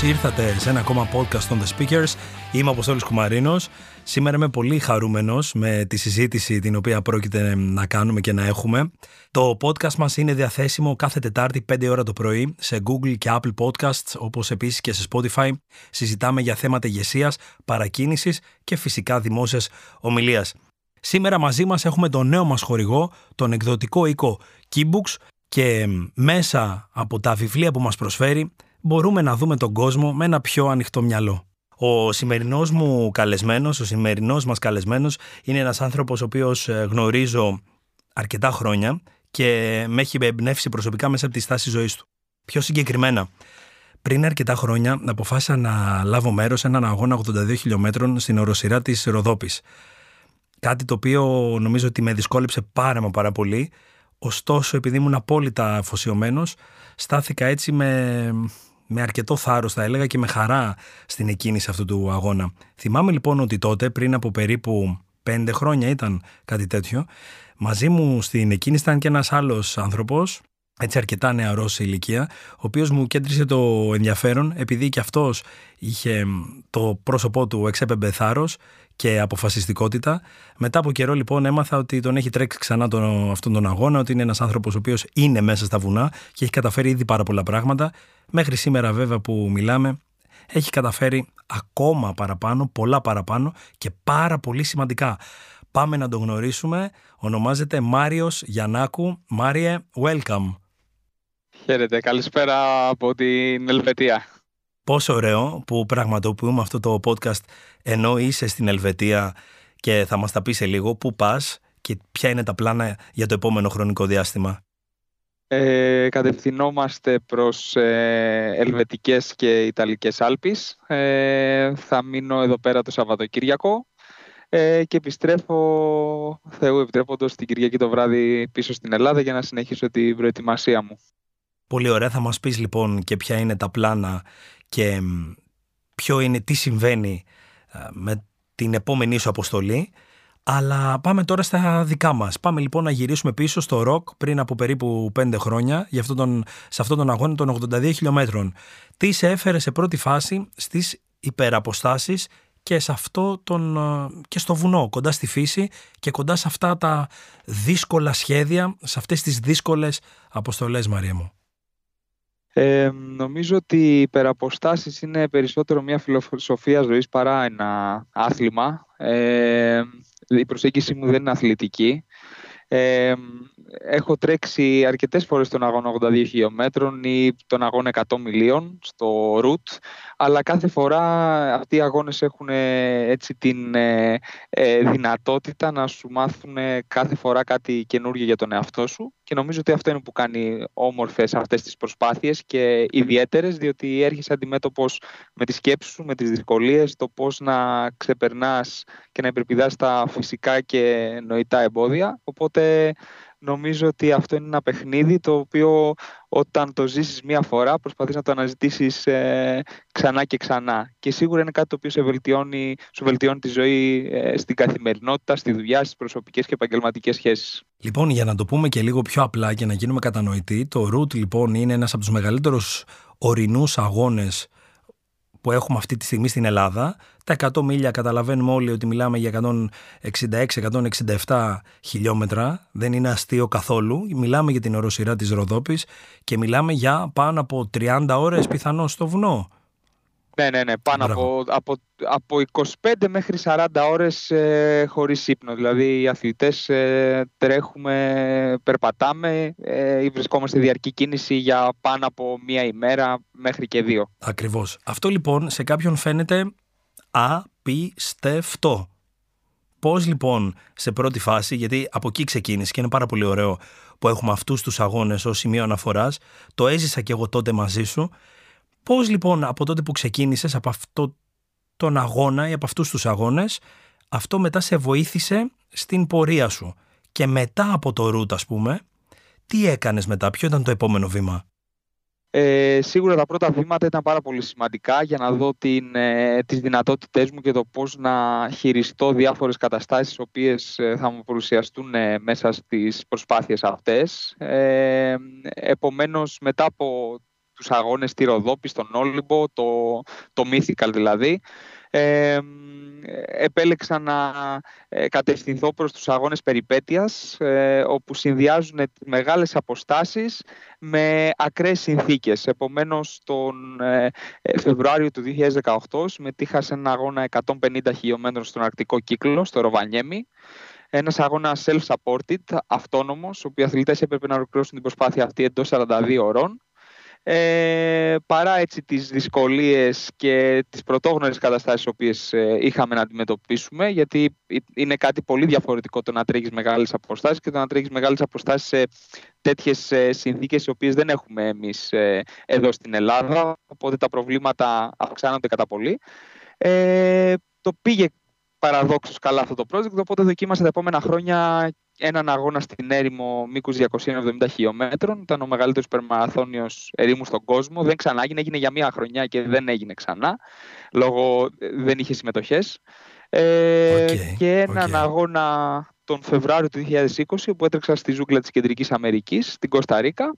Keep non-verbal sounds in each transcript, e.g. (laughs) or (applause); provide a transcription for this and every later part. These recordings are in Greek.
Καλώ ήρθατε σε ένα ακόμα podcast on the speakers. Είμαι ο Αποστόλης Κουμαρίνος. Σήμερα είμαι πολύ χαρούμενος με τη συζήτηση την οποία πρόκειται να κάνουμε και να έχουμε. Το podcast μας είναι διαθέσιμο κάθε Τετάρτη 5 ώρα το πρωί σε Google και Apple Podcasts, όπως επίσης και σε Spotify. Συζητάμε για θέματα ηγεσίας, παρακίνησης και φυσικά δημόσιας ομιλίας. Σήμερα μαζί μας έχουμε τον νέο μας χορηγό, τον εκδοτικό οίκο Keybooks και μέσα από τα βιβλία που μας προσφέρει μπορούμε να δούμε τον κόσμο με ένα πιο ανοιχτό μυαλό. Ο σημερινός μου καλεσμένος, ο σημερινός μας καλεσμένος είναι ένας άνθρωπος ο οποίος ε, γνωρίζω αρκετά χρόνια και με έχει εμπνεύσει προσωπικά μέσα από τη στάση ζωής του. Πιο συγκεκριμένα, πριν αρκετά χρόνια αποφάσισα να λάβω μέρος σε έναν αγώνα 82 χιλιόμετρων στην οροσυρά της Ροδόπης. Κάτι το οποίο νομίζω ότι με δυσκόλεψε πάρα μα πάρα πολύ. Ωστόσο, επειδή ήμουν απόλυτα αφοσιωμένος, στάθηκα έτσι με, με αρκετό θάρρος θα έλεγα και με χαρά στην εκκίνηση αυτού του αγώνα. Θυμάμαι λοιπόν ότι τότε πριν από περίπου πέντε χρόνια ήταν κάτι τέτοιο, μαζί μου στην εκκίνηση ήταν και ένας άλλος άνθρωπος έτσι αρκετά νεαρός σε ηλικία, ο οποίος μου κέντρισε το ενδιαφέρον επειδή και αυτός είχε το πρόσωπό του εξέπεμπε θάρρος και αποφασιστικότητα. Μετά από καιρό λοιπόν έμαθα ότι τον έχει τρέξει ξανά τον, αυτόν τον αγώνα, ότι είναι ένας άνθρωπος ο οποίος είναι μέσα στα βουνά και έχει καταφέρει ήδη πάρα πολλά πράγματα. Μέχρι σήμερα βέβαια που μιλάμε έχει καταφέρει ακόμα παραπάνω, πολλά παραπάνω και πάρα πολύ σημαντικά. Πάμε να τον γνωρίσουμε. Ονομάζεται Μάριος Γιαννάκου. Μάριε, welcome. Χαίρετε, καλησπέρα από την Ελβετία. Πόσο ωραίο που πραγματοποιούμε αυτό το podcast ενώ είσαι στην Ελβετία και θα μας τα πεις σε λίγο πού πας και ποια είναι τα πλάνα για το επόμενο χρονικό διάστημα. Ε, κατευθυνόμαστε προς ε, Ελβετικές και Ιταλικές Άλπεις. Ε, θα μείνω εδώ πέρα το Σαββατοκύριακο ε, και επιστρέφω, Θεού επιτρέποντος, την Κυριακή το βράδυ πίσω στην Ελλάδα για να συνεχίσω την προετοιμασία μου. Πολύ ωραία. Θα μας πεις λοιπόν και ποια είναι τα πλάνα και ποιο είναι, τι συμβαίνει ε, με την επόμενη σου αποστολή. Αλλά πάμε τώρα στα δικά μας. Πάμε λοιπόν να γυρίσουμε πίσω στο ροκ πριν από περίπου πέντε χρόνια για αυτόν τον, σε αυτόν τον αγώνα των 82 χιλιόμετρων. Τι σε έφερε σε πρώτη φάση στις υπεραποστάσεις και, σε αυτό τον, ε, και στο βουνό, κοντά στη φύση και κοντά σε αυτά τα δύσκολα σχέδια, σε αυτές τις δύσκολες αποστολές Μαρία μου; Ε, νομίζω ότι οι υπεραποστάσεις είναι περισσότερο μια φιλοσοφία ζωής παρά ένα άθλημα. Ε, η προσέγγιση μου δεν είναι αθλητική. Ε, έχω τρέξει αρκετές φορές τον αγώνα 82 χιλιόμετρων ή τον αγώνα 100 μιλίων στο route, αλλά κάθε φορά αυτοί οι αγώνες έχουν ε, έτσι την ε, ε, δυνατότητα να σου μάθουν κάθε φορά κάτι καινούργιο για τον εαυτό σου και νομίζω ότι αυτό είναι που κάνει όμορφες αυτές τις προσπάθειες και ιδιαίτερες διότι έρχεσαι αντιμέτωπος με τις σκέψεις σου, με τις δυσκολίες, το πώς να ξεπερνάς και να υπερπηδάς τα φυσικά και νοητά εμπόδια. Οπότε νομίζω ότι αυτό είναι ένα παιχνίδι το οποίο όταν το ζήσεις μία φορά προσπαθείς να το αναζητήσεις ε, ξανά και ξανά. Και σίγουρα είναι κάτι το οποίο σε βελτιώνει, σου βελτιώνει τη ζωή ε, στην καθημερινότητα, στη δουλειά, στις προσωπικές και επαγγελματικές σχέσεις. Λοιπόν, για να το πούμε και λίγο πιο απλά και να γίνουμε κατανοητοί, το ROOT λοιπόν είναι ένας από τους μεγαλύτερους ορεινούς αγώνες που έχουμε αυτή τη στιγμή στην Ελλάδα. Τα 100 μίλια καταλαβαίνουμε όλοι ότι μιλάμε για 166-167 χιλιόμετρα. Δεν είναι αστείο καθόλου. Μιλάμε για την οροσυρά της Ροδόπης και μιλάμε για πάνω από 30 ώρες πιθανώς στο βουνό. Ναι, ναι, ναι. Πάνω από, από, από 25 μέχρι 40 ώρες ε, χωρίς ύπνο. Δηλαδή οι αθλητές ε, τρέχουμε, περπατάμε ε, ή βρισκόμαστε διαρκή κίνηση για πάνω από μία ημέρα μέχρι και δύο. Ακριβώς. Αυτό λοιπόν σε κάποιον φαίνεται απίστευτο. Πώς λοιπόν σε πρώτη φάση, γιατί από εκεί ξεκίνησε και είναι πάρα πολύ ωραίο που έχουμε αυτούς τους αγώνες ως σημείο αναφοράς, το έζησα και εγώ τότε μαζί σου, Πώς λοιπόν από τότε που ξεκίνησες από αυτό τον αγώνα ή από αυτούς τους αγώνες, αυτό μετά σε βοήθησε στην πορεία σου. Και μετά από το ρουτ ας πούμε, τι έκανες μετά, ποιο ήταν το επόμενο βήμα; Ε, σίγουρα τα πρώτα βήματα ήταν πάρα πολύ σημαντικά για να δω την, ε, τις δυνατότητές μου και το πώς να χειριστώ διάφορες καταστάσεις οι οποίες ε, θα μου παρουσιαστούν ε, μέσα στις προσπάθειες αυτές. Ε, επομένως μετά από τους αγώνες στη Ροδόπη, στον Όλυμπο, το, το Mythical δηλαδή. Ε, επέλεξα να ε, κατευθυνθώ προς τους αγώνες περιπέτειας ε, όπου συνδυάζουν μεγάλες αποστάσεις με ακραίες συνθήκες. Επομένως, τον ε, Φεβρουάριο του 2018 συμμετείχα σε ένα αγώνα 150 χιλιόμετρων στον Αρκτικό κύκλο, στο Ροβανιέμι. Ένας αγώνας self-supported, αυτόνομος, όπου οι αθλητές έπρεπε να ολοκληρώσουν την προσπάθεια αυτή εντός 42 ώρων ε, παρά έτσι τις δυσκολίες και τις πρωτόγνωρες καταστάσεις οποίες ε, είχαμε να αντιμετωπίσουμε γιατί είναι κάτι πολύ διαφορετικό το να τρέχεις μεγάλες αποστάσεις και το να τρέχεις μεγάλες αποστάσεις σε τέτοιες ε, συνθήκες οι οποίες δεν έχουμε εμείς ε, εδώ στην Ελλάδα οπότε τα προβλήματα αυξάνονται κατά πολύ. Ε, το πήγε παραδόξως καλά αυτό το project οπότε δοκίμασα τα επόμενα χρόνια έναν αγώνα στην έρημο μήκους 270 χιλιόμετρων. Ήταν ο μεγαλύτερος υπερμαραθώνιο ερήμου στον κόσμο. Δεν ξανά έγινε, έγινε για μία χρονιά και δεν έγινε ξανά. Λόγω ε, δεν είχε συμμετοχές. Ε, και έναν αγώνα τον Φεβράριο του 2020 που έτρεξα στη ζούγκλα της Κεντρικής Αμερικής, στην Κωνσταντίνα.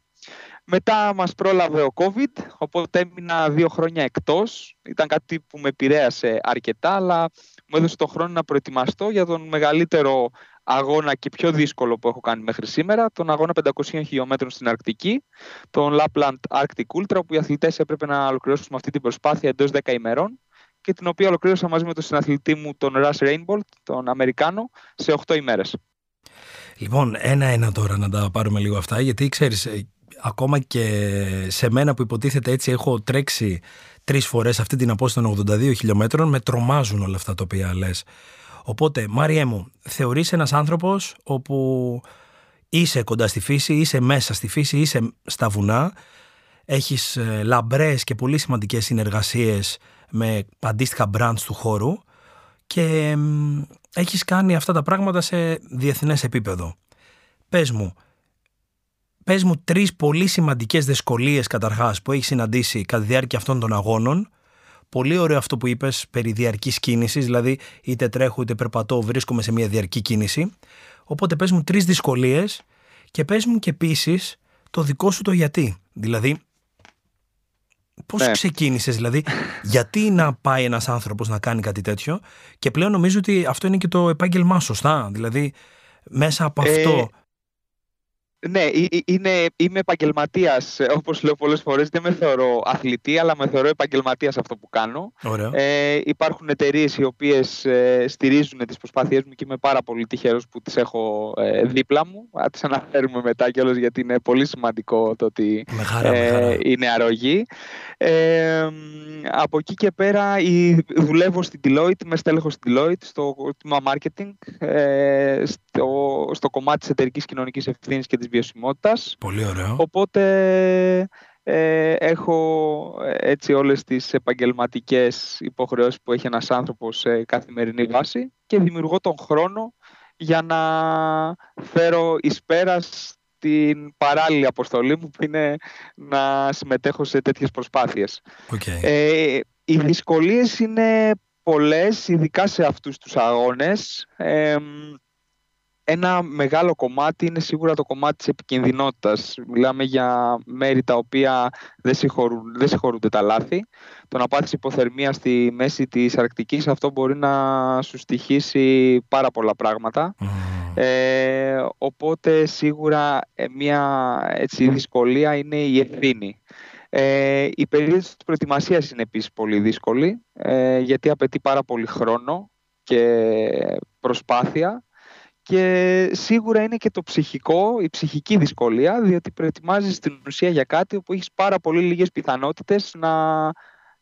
Μετά μας πρόλαβε ο COVID, οπότε έμεινα δύο χρόνια εκτός. Ήταν κάτι που με επηρέασε αρκετά, αλλά μου έδωσε τον χρόνο να προετοιμαστώ για τον μεγαλύτερο αγώνα και πιο δύσκολο που έχω κάνει μέχρι σήμερα, τον αγώνα 500 χιλιόμετρων στην Αρκτική, τον Lapland Arctic Ultra, όπου οι αθλητές έπρεπε να ολοκληρώσουν αυτή την προσπάθεια εντός 10 ημερών και την οποία ολοκλήρωσα μαζί με τον συναθλητή μου, τον Russ Rainbolt, τον Αμερικάνο, σε 8 ημέρες. Λοιπόν, ένα-ένα τώρα να τα πάρουμε λίγο αυτά, γιατί ξέρεις, ε, ακόμα και σε μένα που υποτίθεται έτσι έχω τρέξει τρεις φορές αυτή την απόσταση των 82 χιλιόμετρων, με τρομάζουν όλα αυτά τα οποία λες. Οπότε, Μάριέ μου, θεωρείς ένας άνθρωπος όπου είσαι κοντά στη φύση, είσαι μέσα στη φύση, είσαι στα βουνά, έχεις ε, λαμπρές και πολύ σημαντικές συνεργασίες με αντίστοιχα brands του χώρου και έχεις κάνει αυτά τα πράγματα σε διεθνές επίπεδο. Πες μου, πες μου τρεις πολύ σημαντικές δυσκολίες καταρχάς που έχεις συναντήσει κατά τη διάρκεια αυτών των αγώνων Πολύ ωραίο αυτό που είπες περί διαρκής κίνησης, δηλαδή είτε τρέχω είτε περπατώ, βρίσκομαι σε μια διαρκή κίνηση. Οπότε πες μου τρεις δυσκολίες και πες μου και επίση το δικό σου το γιατί. Δηλαδή, πώς ναι. ξεκίνησες, δηλαδή, γιατί να πάει ένας άνθρωπος να κάνει κάτι τέτοιο. Και πλέον νομίζω ότι αυτό είναι και το επάγγελμά, σωστά; Δηλαδή, μέσα από ε, αυτό ναι, είναι, είμαι επαγγελματίας. Όπως λέω πολλές φορές, δεν με θεωρώ αθλητή, αλλά με θεωρώ επαγγελματίας αυτό που κάνω. Ε, υπάρχουν εταιρείες οι οποίες ε, στηρίζουν τις προσπάθειές μου και είμαι πάρα πολύ τυχερός που τις έχω ε, δίπλα μου. Θα τις αναφέρουμε μετά κιόλας γιατί είναι πολύ σημαντικό το ότι ε, είναι αρρωγή. Ε, από εκεί και πέρα η, δουλεύω στην Deloitte, με στέλεχος στην Deloitte, στο τμήμα marketing, ε, στο, στο κομμάτι της εταιρικής κοινωνικής ευθύνης και της βιωσιμότητας. Πολύ ωραίο. Οπότε ε, έχω έτσι όλες τις επαγγελματικές υποχρεώσεις που έχει ένας άνθρωπος σε καθημερινή βάση και δημιουργώ τον χρόνο για να φέρω εις πέρας την παράλληλη αποστολή μου που είναι να συμμετέχω σε τέτοιες προσπάθειες. Okay. Ε, οι δυσκολίες είναι πολλές, ειδικά σε αυτούς τους αγώνες. Ε, ένα μεγάλο κομμάτι είναι σίγουρα το κομμάτι της επικινδυνότητας. Μιλάμε για μέρη τα οποία δεν, συγχωρούν, δεν συγχωρούνται τα λάθη. Το να πάθεις υποθερμία στη μέση της Αρκτικής αυτό μπορεί να σου στοιχήσει πάρα πολλά πράγματα. Ε, οπότε σίγουρα ε, μια έτσι, δυσκολία είναι η ευθύνη. Ε, η περίοδος της προετοιμασίας είναι επίσης πολύ δύσκολη ε, γιατί απαιτεί πάρα πολύ χρόνο και προσπάθεια και σίγουρα είναι και το ψυχικό, η ψυχική δυσκολία διότι προετοιμάζεις την ουσία για κάτι όπου έχεις πάρα πολύ λίγες πιθανότητες να,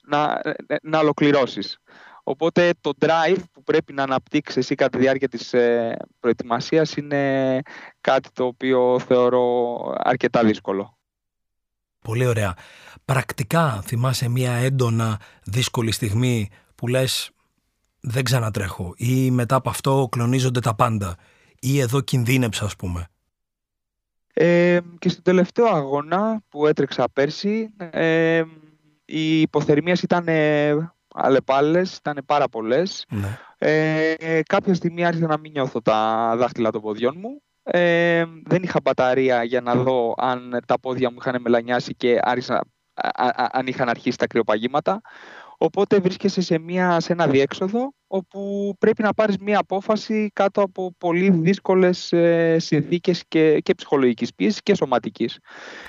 να, να ολοκληρώσεις. Οπότε το drive που πρέπει να αναπτύξεις εσύ κατά τη διάρκεια της ε, προετοιμασίας είναι κάτι το οποίο θεωρώ αρκετά δύσκολο. Πολύ ωραία. Πρακτικά θυμάσαι μια έντονα δύσκολη στιγμή που λες δεν ξανατρέχω ή μετά από αυτό κλονίζονται τα πάντα ή εδώ κινδύνεψα ας πούμε; Ε, και στο τελευταίο αγώνα που έτρεξα πέρσι ε, οι υποθερμίες ήταν αλλεπάλληλες, ήταν πάρα πολλές. Ναι. Ε, κάποια στιγμή άρχισα να μην νιώθω τα δάχτυλα των ποδιών μου. Ε, δεν είχα μπαταρία για να δω αν τα πόδια μου είχαν μελανιάσει και άρχισα αν είχαν αρχίσει τα κρυοπαγήματα. Οπότε βρίσκεσαι σε, μια, σε ένα διέξοδο όπου πρέπει να πάρεις μια απόφαση κάτω από πολύ δύσκολες ε, συνθήκες και, και ψυχολογικής πίεσης και σωματικής.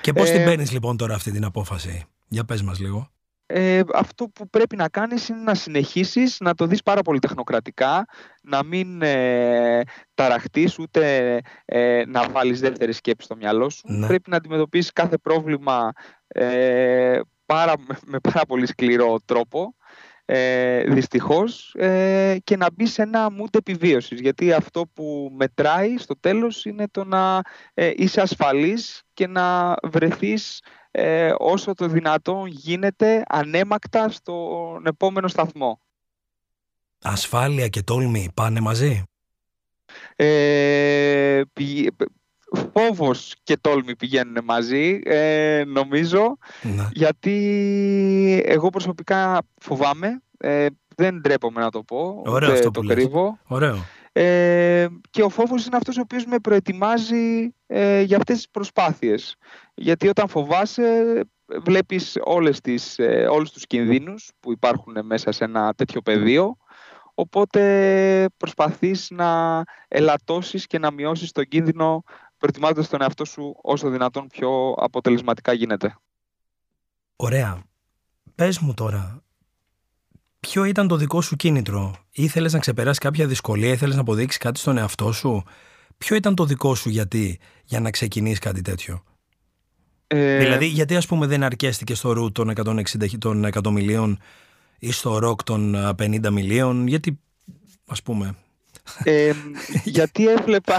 Και πώς ε, την παίρνεις λοιπόν τώρα αυτή την απόφαση; Για πες μας λίγο. Ε, αυτό που πρέπει να κάνεις είναι να συνεχίσεις να το δεις πάρα πολύ τεχνοκρατικά, να μην ε, ταραχτείς ούτε ε, να βάλεις δεύτερη σκέψη στο μυαλό σου. Ναι. Πρέπει να αντιμετωπίσεις κάθε πρόβλημα ε, πάρα, με πάρα πολύ σκληρό τρόπο ε, δυστυχώς ε, και να μπει σε ένα mood επιβίωσης γιατί αυτό που μετράει στο τέλος είναι το να ε, είσαι ασφαλής και να βρεθείς ε, όσο το δυνατόν γίνεται ανέμακτα στον επόμενο σταθμό. Ασφάλεια και τόλμη πάνε μαζί; Ε, φόβος και τόλμη πηγαίνουν μαζί, ε, νομίζω, ναι. γιατί εγώ προσωπικά φοβάμαι, ε, δεν ντρέπομαι να το πω, Ωραίο αυτό το κρύβω. Ωραίο. Ε, και ο φόβος είναι αυτός ο οποίος με προετοιμάζει ε, για αυτές τις προσπάθειες. Γιατί όταν φοβάσαι βλέπεις όλες τις, ε, όλους τους κινδύνους που υπάρχουν μέσα σε ένα τέτοιο πεδίο οπότε προσπαθείς να ελαττώσεις και να μειώσεις τον κίνδυνο προετοιμάζοντα τον εαυτό σου όσο δυνατόν πιο αποτελεσματικά γίνεται. Ωραία. Πες μου τώρα, ποιο ήταν το δικό σου κίνητρο; Ήθελες να ξεπεράσεις κάποια δυσκολία, ήθελες να αποδείξεις κάτι στον εαυτό σου; Ποιο ήταν το δικό σου γιατί για να ξεκινήσεις κάτι τέτοιο; Ε... Δηλαδή, γιατί ας πούμε δεν αρκέστηκε στο ρουτ των 160 των εκατομμυλίων ή στο ροκ των 50 μιλίων, γιατί ας πούμε (laughs) γιατί έβλεπα,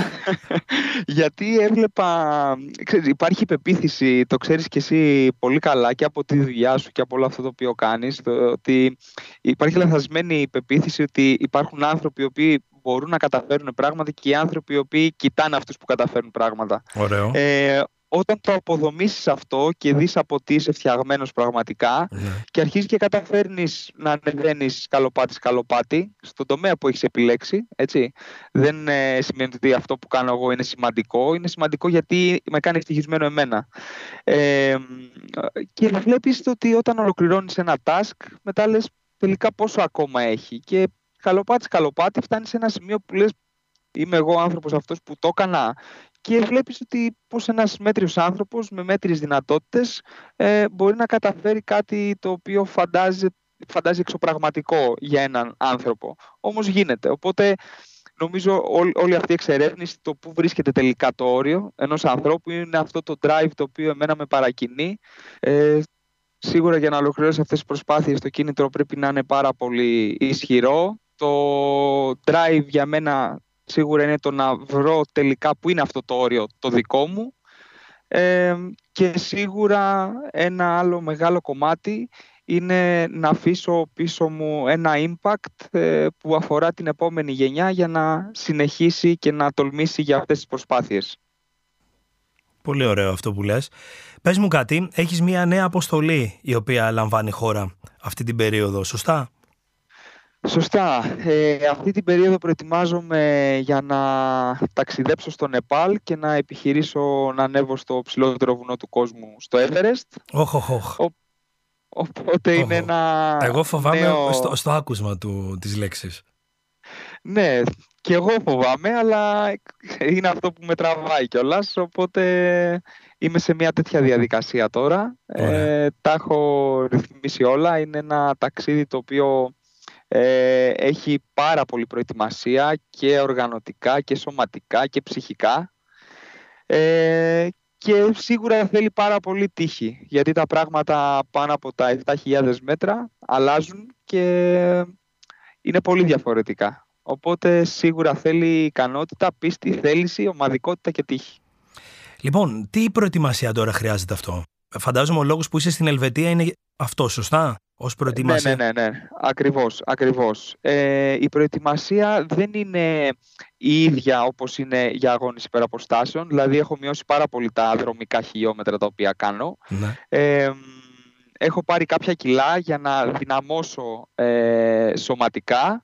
(laughs) γιατί έβλεπα ξέρεις, υπάρχει πεποίθηση, το ξέρεις και εσύ πολύ καλά και από τη δουλειά σου και από όλο αυτό το οποίο κάνεις, ότι υπάρχει λαθασμένη πεποίθηση ότι υπάρχουν άνθρωποι οι οποίοι μπορούν να καταφέρουν πράγματα και οι άνθρωποι οι οποίοι κοιτάνε αυτούς που καταφέρουν πράγματα. Ωραίο. Ε, όταν το αποδομήσεις αυτό και δεις από τι είσαι φτιαγμένος πραγματικά ναι. και αρχίζεις και καταφέρνεις να ανεβαίνεις σκαλοπάτι σκαλοπάτι στον τομέα που έχεις επιλέξει, έτσι. Δεν ε, σημαίνει ότι αυτό που κάνω εγώ είναι σημαντικό, είναι σημαντικό γιατί με κάνει ευτυχισμένο εμένα. Ε, και βλέπεις ότι όταν ολοκληρώνεις ένα task, μετά λες τελικά πόσο ακόμα έχει και σκαλοπάτι σκαλοπάτι φτάνεις σε ένα σημείο που λες είμαι εγώ άνθρωπος αυτός που το έκανα και βλέπεις ότι πως ένας μέτριος άνθρωπος με μέτριες δυνατότητες ε, μπορεί να καταφέρει κάτι το οποίο φαντάζει, φαντάζει εξωπραγματικό για έναν άνθρωπο. Όμως γίνεται. Οπότε νομίζω όλη αυτή η εξερεύνηση το που βρίσκεται τελικά το όριο ενός ανθρώπου είναι αυτό το drive το οποίο εμένα με παρακινεί. Ε, σίγουρα για να ολοκληρώσει αυτές τις προσπάθειες το κίνητρο πρέπει να είναι πάρα πολύ ισχυρό. Το drive για μένα σίγουρα είναι το να βρω τελικά που είναι αυτό το όριο το δικό μου ε, και σίγουρα ένα άλλο μεγάλο κομμάτι είναι να αφήσω πίσω μου ένα impact ε, που αφορά την επόμενη γενιά για να συνεχίσει και να τολμήσει για αυτές τις προσπάθειες. Πολύ ωραίο αυτό που λες. Πες μου κάτι, έχεις μια νέα αποστολή η οποία λαμβάνει χώρα αυτή την περίοδο, σωστά; Σωστά. Ε, αυτή την περίοδο προετοιμάζομαι για να ταξιδέψω στο Νεπάλ και να επιχειρήσω να ανέβω στο ψηλότερο βουνό του κόσμου, στο Everest. Όχ, όχ, όχ. Οπότε είναι ένα Εγώ φοβάμαι στο, στο άκουσμα του, της λέξης. Ναι, και εγώ φοβάμαι, αλλά είναι αυτό που με τραβάει κιόλας. Οπότε είμαι σε μια τέτοια διαδικασία τώρα. Ε, τα έχω ρυθμίσει όλα. Είναι ένα ταξίδι το οποίο ε, έχει πάρα πολύ προετοιμασία και οργανωτικά και σωματικά και ψυχικά ε, και σίγουρα θέλει πάρα πολύ τύχη γιατί τα πράγματα πάνω από τα 7.000 μέτρα αλλάζουν και είναι πολύ διαφορετικά. Οπότε σίγουρα θέλει ικανότητα, πίστη, θέληση, ομαδικότητα και τύχη. Λοιπόν, τι προετοιμασία τώρα χρειάζεται αυτό; Φαντάζομαι ο λόγος που είσαι στην Ελβετία είναι αυτό, σωστά; Ως προετοιμασία. Ναι, ναι, ναι, ναι. Ακριβώς, ακριβώς. Ε, η προετοιμασία δεν είναι η ίδια όπως είναι για αγώνες υπεραποστάσεων. Δηλαδή έχω μειώσει πάρα πολύ τα δρομικά χιλιόμετρα τα οποία κάνω. Ναι. Ε, έχω πάρει κάποια κιλά για να δυναμώσω ε, σωματικά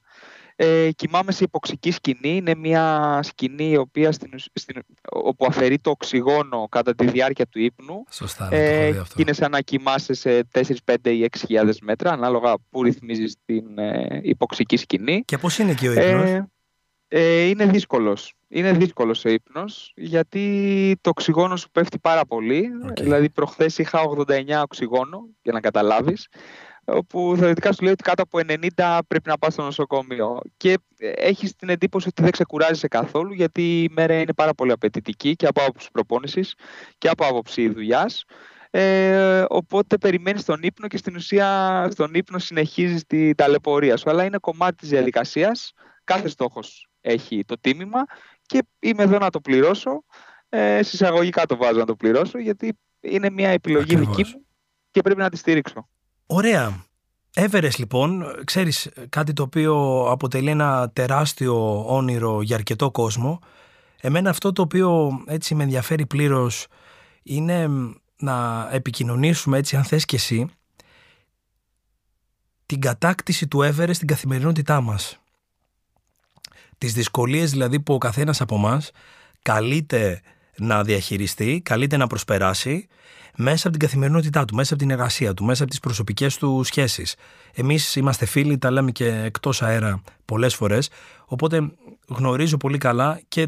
Ε, κοιμάμαι σε υποξική σκηνή. Είναι μια σκηνή η οποία στην, στην, όπου αφαιρεί το οξυγόνο κατά τη διάρκεια του ύπνου. Σωστά, ε, το αυτό. Και είναι σαν να κοιμάσαι σε 4, 5 ή 6 μέτρα, ανάλογα που ρυθμίζεις την ε, υποξική σκηνή. Και πώς είναι εκεί ο ύπνος; Ε, ε, είναι δύσκολος. Είναι δύσκολος ο ύπνος, γιατί το οξυγόνο σου πέφτει πάρα πολύ. Okay. Δηλαδή, προχθές είχα 89 οξυγόνο, για να καταλάβεις όπου θεωρητικά σου λέει ότι κάτω από 90 πρέπει να πας στο νοσοκομείο. Και έχεις την εντύπωση ότι δεν ξεκουράζεσαι καθόλου, γιατί η μέρα είναι πάρα πολύ απαιτητική και από άποψη προπόνησης και από άποψη δουλειάς. Ε, οπότε περιμένεις τον ύπνο και στην ουσία στον ύπνο συνεχίζεις τη ταλαιπωρία σου. Αλλά είναι κομμάτι της διαδικασίας. Κάθε στόχος έχει το τίμημα και είμαι εδώ να το πληρώσω. Ε, συσσαγωγικά το βάζω να το πληρώσω, γιατί είναι μια επιλογή δική μου και πρέπει να τη στηρίξω. Ωραία. Έβερες λοιπόν, ξέρεις κάτι το οποίο αποτελεί ένα τεράστιο όνειρο για αρκετό κόσμο. Εμένα αυτό το οποίο έτσι με ενδιαφέρει πλήρως είναι να επικοινωνήσουμε έτσι αν θες και εσύ την κατάκτηση του Everest στην καθημερινότητά μας. Τις δυσκολίες δηλαδή που ο καθένας από μας καλείται να διαχειριστεί, καλείται να προσπεράσει μέσα από την καθημερινότητά του, μέσα από την εργασία του, μέσα από τις προσωπικές του σχέσεις. Εμείς είμαστε φίλοι, τα λέμε και εκτός αέρα πολλές φορές, οπότε γνωρίζω πολύ καλά και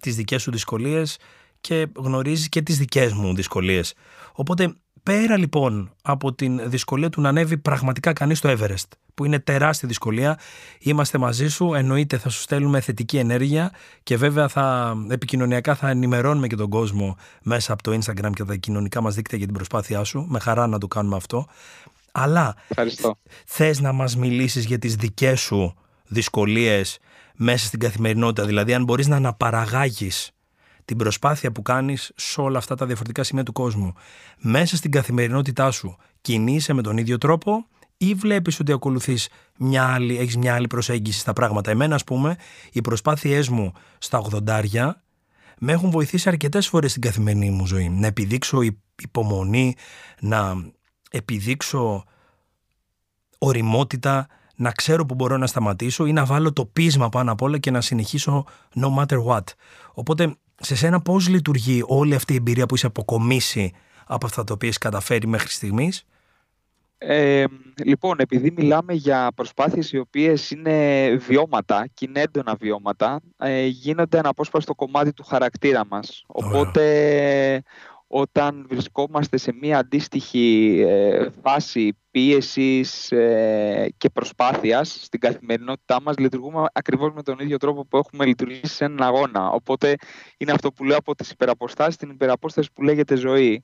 τις δικές σου δυσκολίες και γνωρίζει και τις δικές μου δυσκολίες. Οπότε πέρα λοιπόν από την δυσκολία του να ανέβει πραγματικά κανείς στο Everest, που είναι τεράστια δυσκολία. Είμαστε μαζί σου, εννοείται θα σου στέλνουμε θετική ενέργεια και βέβαια θα επικοινωνιακά θα ενημερώνουμε και τον κόσμο μέσα από το Instagram και τα κοινωνικά μας δίκτυα για την προσπάθειά σου. Με χαρά να το κάνουμε αυτό. Αλλά Ευχαριστώ. θες να μας μιλήσεις για τις δικές σου δυσκολίες μέσα στην καθημερινότητα, δηλαδή αν μπορείς να αναπαραγάγεις την προσπάθεια που κάνεις σε όλα αυτά τα διαφορετικά σημεία του κόσμου. Μέσα στην καθημερινότητά σου κινείσαι με τον ίδιο τρόπο ή βλέπεις ότι ακολουθείς μια άλλη, έχεις μια άλλη προσέγγιση στα πράγματα; Εμένα ας πούμε οι προσπάθειές μου στα 80 με έχουν βοηθήσει αρκετές φορές στην καθημερινή μου ζωή. Να επιδείξω υπομονή, να επιδείξω οριμότητα, να ξέρω που μπορώ να σταματήσω ή να βάλω το πείσμα πάνω απ' όλα και να συνεχίσω no matter what. Οπότε σε σένα πώς λειτουργεί όλη αυτή η εμπειρία που είσαι αποκομίσει από αυτά τα οποία έχεις καταφέρει μέχρι στιγμής; Ε, λοιπόν, επειδή μιλάμε για προσπάθειες οι οποίες είναι βιώματα και είναι έντονα βιώματα, ε, γίνονται ένα απόσπαστο κομμάτι του χαρακτήρα μας. Οπότε, όταν βρισκόμαστε σε μία αντίστοιχη ε, φάση πίεσης ε, και προσπάθειας στην καθημερινότητά μας λειτουργούμε ακριβώς με τον ίδιο τρόπο που έχουμε λειτουργήσει σε έναν αγώνα. Οπότε είναι αυτό που λέω από τις υπεραποστάσεις, την υπεραπόσταση που λέγεται ζωή.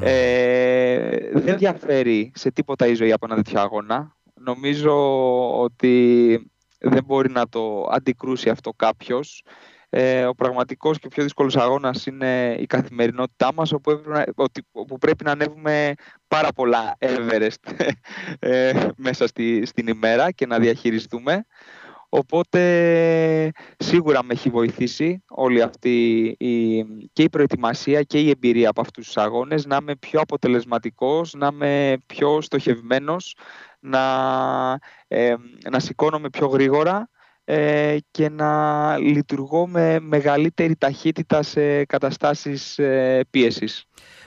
Ε, δεν διαφέρει σε τίποτα η ζωή από ένα τέτοιο αγώνα. Νομίζω ότι δεν μπορεί να το αντικρούσει αυτό κάποιος. Ε, ο πραγματικός και ο πιο δύσκολος αγώνας είναι η καθημερινότητά μας, όπου, όπου πρέπει να ανέβουμε πάρα πολλά Everest ε, μέσα στη, στην ημέρα και να διαχειριστούμε. Οπότε σίγουρα με έχει βοηθήσει όλη αυτή η, και η προετοιμασία και η εμπειρία από αυτούς τους αγώνες να είμαι πιο αποτελεσματικός, να είμαι πιο στοχευμένος, να, ε, να σηκώνομαι πιο γρήγορα ε, και να λειτουργώ με μεγαλύτερη ταχύτητα σε καταστάσεις ε, πίεσης.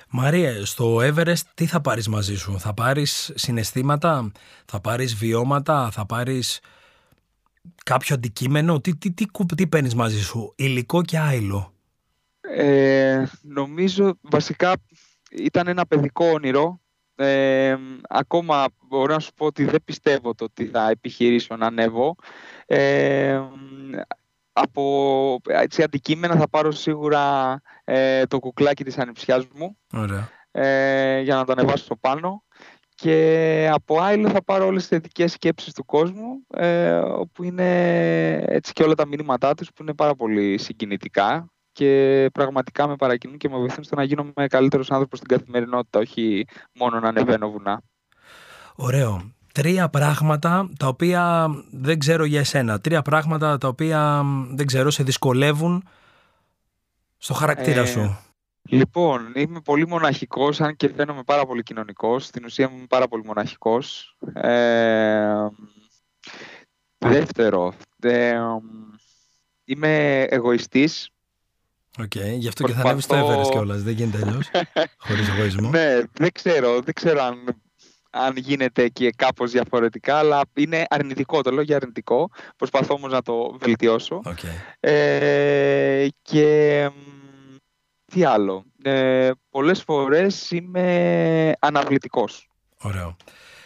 Μαρία, στο Everest τι θα πάρεις μαζί σου, θα πάρεις συναισθήματα, θα πάρεις βιώματα, θα πάρεις κάποιο αντικείμενο, τι, τι, τι, τι παίρνεις μαζί σου, υλικό και άϊλο. Ε, νομίζω βασικά ήταν ένα παιδικό όνειρο ε, ακόμα μπορώ να σου πω ότι δεν πιστεύω το ότι θα επιχειρήσω να ανέβω. Ε, από έτσι, αντικείμενα θα πάρω σίγουρα ε, το κουκλάκι της ανιψιάς μου Ε, για να το ανεβάσω πάνω. Και από άλλο θα πάρω όλες τις θετικές σκέψεις του κόσμου ε, όπου είναι έτσι και όλα τα μηνύματά τους που είναι πάρα πολύ συγκινητικά και πραγματικά με παρακινούν και με βοηθούν στο να γίνω καλύτερο άνθρωπος στην καθημερινότητα, όχι μόνο να ανεβαίνω βουνά. Ωραίο. Τρία πράγματα τα οποία δεν ξέρω για εσένα. Τρία πράγματα τα οποία δεν ξέρω σε δυσκολεύουν στο χαρακτήρα ε, σου. Λοιπόν, είμαι πολύ μοναχικός, αν και φαίνομαι πάρα πολύ κοινωνικός. Στην ουσία είμαι πάρα πολύ μοναχικός. Ε, Δεύτερο, ε, είμαι εγωιστής. OK, okay, γι' αυτό Προσπαθώ... και θα ανέβεις το Everest κιόλας, δεν γίνεται αλλιώς. (laughs) χωρίς εγωισμό. ναι, δεν ξέρω, δεν ξέρω αν, αν γίνεται και κάπως διαφορετικά, αλλά είναι αρνητικό, το λέω για αρνητικό. Προσπαθώ όμως να το βελτιώσω. Okay. Ε, και τι άλλο, ε, πολλές φορές είμαι αναβλητικός. Ωραίο.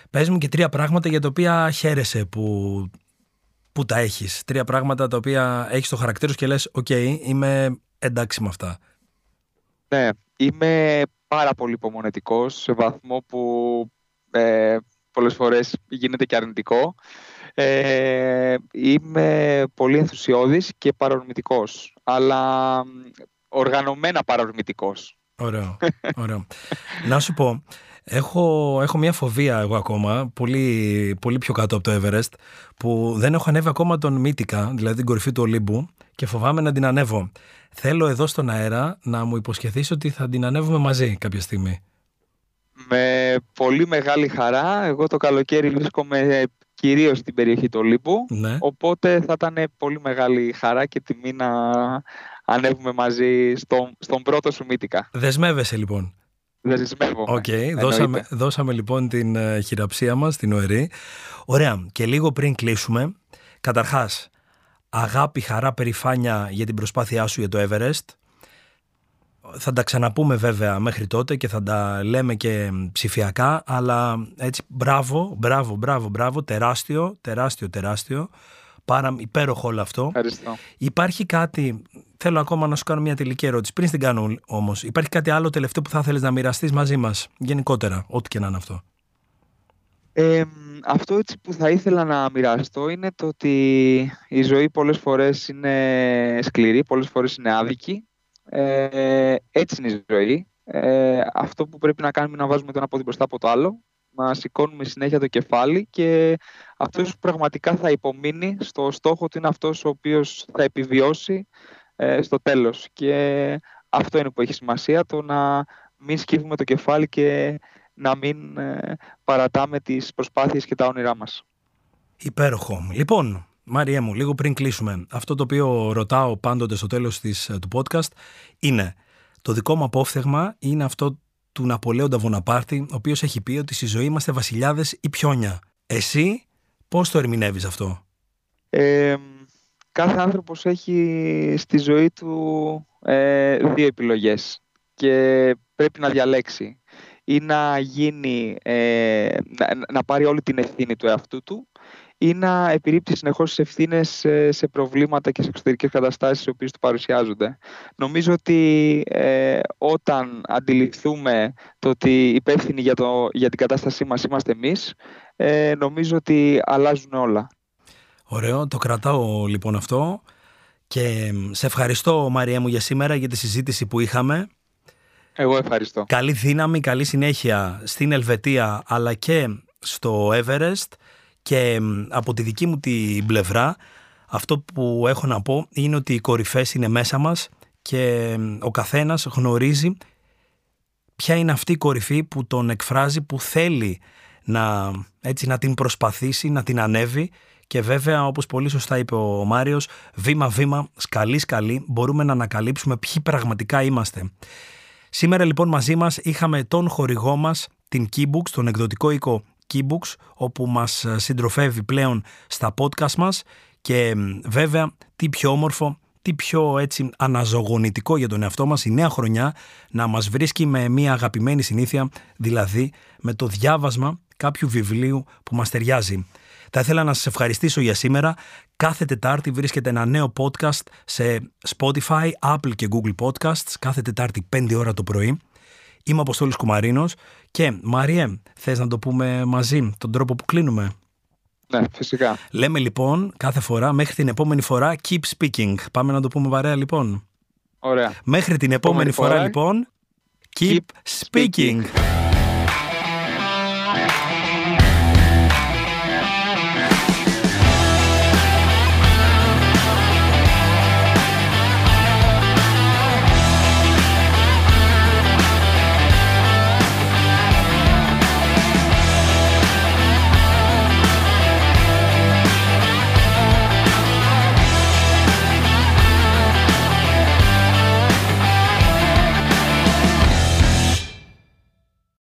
Πες μου και τρία πράγματα για τα οποία χαίρεσαι που, που τα έχεις. Τρία πράγματα τα οποία έχεις το χαρακτήρα και λες «OK, είμαι εντάξει με αυτά». Ναι, είμαι πάρα πολύ υπομονετικός σε βαθμό που ε, πολλές φορές γίνεται και αρνητικό. Ε, είμαι πολύ ενθουσιώδης και παρορμητικός, αλλά οργανωμένα παρορμητικός. Ωραίο, ωραίο. Να σου πω, Έχω, έχω μια φοβία εγώ ακόμα, πολύ, πολύ πιο κάτω από το Everest, που δεν έχω ανέβει ακόμα τον Μύτικα, δηλαδή την κορυφή του Ολύμπου, και φοβάμαι να την ανέβω. Θέλω εδώ στον αέρα να μου υποσχεθείς ότι θα την ανέβουμε μαζί κάποια στιγμή. Με πολύ μεγάλη χαρά. Εγώ το καλοκαίρι βρίσκομαι κυρίως στην περιοχή του Ολύμπου, ναι. οπότε θα ήταν πολύ μεγάλη χαρά και τιμή να ανέβουμε μαζί στον, στον πρώτο σου Μύτικα. Δεσμεύεσαι λοιπόν. Δεσμεύομαι. OK, okay. δώσαμε, δώσαμε λοιπόν την uh, χειραψία μας, την on air. Ωραία, και λίγο πριν κλείσουμε, καταρχάς, αγάπη, χαρά, περηφάνεια για την προσπάθειά σου για το Everest. Θα τα ξαναπούμε βέβαια μέχρι τότε και θα τα λέμε και ψηφιακά, αλλά έτσι μπράβο, μπράβο, μπράβο, μπράβο, τεράστιο, τεράστιο, τεράστιο. Πάρα υπέροχο όλο αυτό. Ευχαριστώ. Υπάρχει κάτι, θέλω ακόμα να σου κάνω μια τελική ερώτηση. Πριν την κάνω όμως, υπάρχει κάτι άλλο τελευταίο που θα ήθελε να μοιραστείς μαζί μας, γενικότερα, ό,τι και να είναι αυτό. Ε, αυτό έτσι που θα ήθελα να μοιραστώ είναι το ότι η ζωή πολλές φορές είναι σκληρή, πολλές φορές είναι άδικη. Ε, έτσι είναι η ζωή. Ε, αυτό που πρέπει να κάνουμε είναι να βάζουμε το ένα πόδι μπροστά από το άλλο να σηκώνουμε συνέχεια το κεφάλι και αυτός που πραγματικά θα υπομείνει στο στόχο του είναι αυτός ο οποίος θα επιβιώσει ε, στο τέλος. Και αυτό είναι που έχει σημασία, το να μην σκύβουμε το κεφάλι και να μην ε, παρατάμε τις προσπάθειες και τα όνειρά μας. Υπέροχο. Λοιπόν, Μάρια μου, λίγο πριν κλείσουμε, αυτό το οποίο ρωτάω πάντοτε στο τέλος της, ε, του podcast είναι το δικό μου απόφθεγμα είναι αυτό του Ναπολέοντα Βοναπάρτη, ο οποίος έχει πει ότι στη ζωή είμαστε βασιλιάδες ή πιόνια. Εσύ πώς το ερμηνεύεις αυτό, ε, Κάθε άνθρωπος έχει στη ζωή του ε, δύο επιλογές και πρέπει να διαλέξει ή να γίνει, ε, να, να πάρει όλη την ευθύνη του εαυτού του ή να επιρρύπτει συνεχώς τις ευθύνες σε προβλήματα και σε εξωτερικές καταστάσεις οι οποίες του παρουσιάζονται. Νομίζω ότι ε, όταν αντιληφθούμε το ότι υπεύθυνοι για, το, για την κατάστασή μας είμαστε εμείς, ε, νομίζω ότι αλλάζουν όλα. Ωραίο, το κρατάω λοιπόν αυτό και σε ευχαριστώ Μαρία μου για σήμερα για τη συζήτηση που είχαμε. Εγώ ευχαριστώ. Καλή δύναμη, καλή συνέχεια στην Ελβετία αλλά και στο Everest και από τη δική μου την πλευρά αυτό που έχω να πω είναι ότι οι κορυφές είναι μέσα μας και ο καθένας γνωρίζει ποια είναι αυτή η κορυφή που τον εκφράζει, που θέλει να, έτσι, να την προσπαθήσει, να την ανέβει και βέβαια όπως πολύ σωστά είπε ο Μάριος, βήμα-βήμα, σκαλί-σκαλί μπορούμε να ανακαλύψουμε ποιοι πραγματικά είμαστε. Σήμερα λοιπόν μαζί μας είχαμε τον χορηγό μας, την Keybooks, τον εκδοτικό οίκο Keybooks όπου μας ε, συντροφεύει πλέον στα podcast μας και βέβαια τι πιο όμορφο, τι πιο έτσι αναζωογονητικό για τον εαυτό μας η νέα χρονιά να μας βρίσκει με μια αγαπημένη συνήθεια, δηλαδή με το διάβασμα κάποιου βιβλίου που μας ταιριάζει. Θα ήθελα να σας ευχαριστήσω για σήμερα. Κάθε Τετάρτη βρίσκεται ένα νέο podcast σε Spotify, Apple και Google Podcasts. Κάθε Τετάρτη 5 ώρα το πρωί. Είμαι ο Αποστόλης Κουμαρίνος και Μαριέ, θες να το πούμε μαζί τον τρόπο που κλείνουμε; Ναι, φυσικά. Λέμε λοιπόν κάθε φορά μέχρι την επόμενη φορά keep speaking. Πάμε να το πούμε βαρέα λοιπόν. Ωραία. Μέχρι την επόμενη, φορά, φορά λοιπόν keep speaking.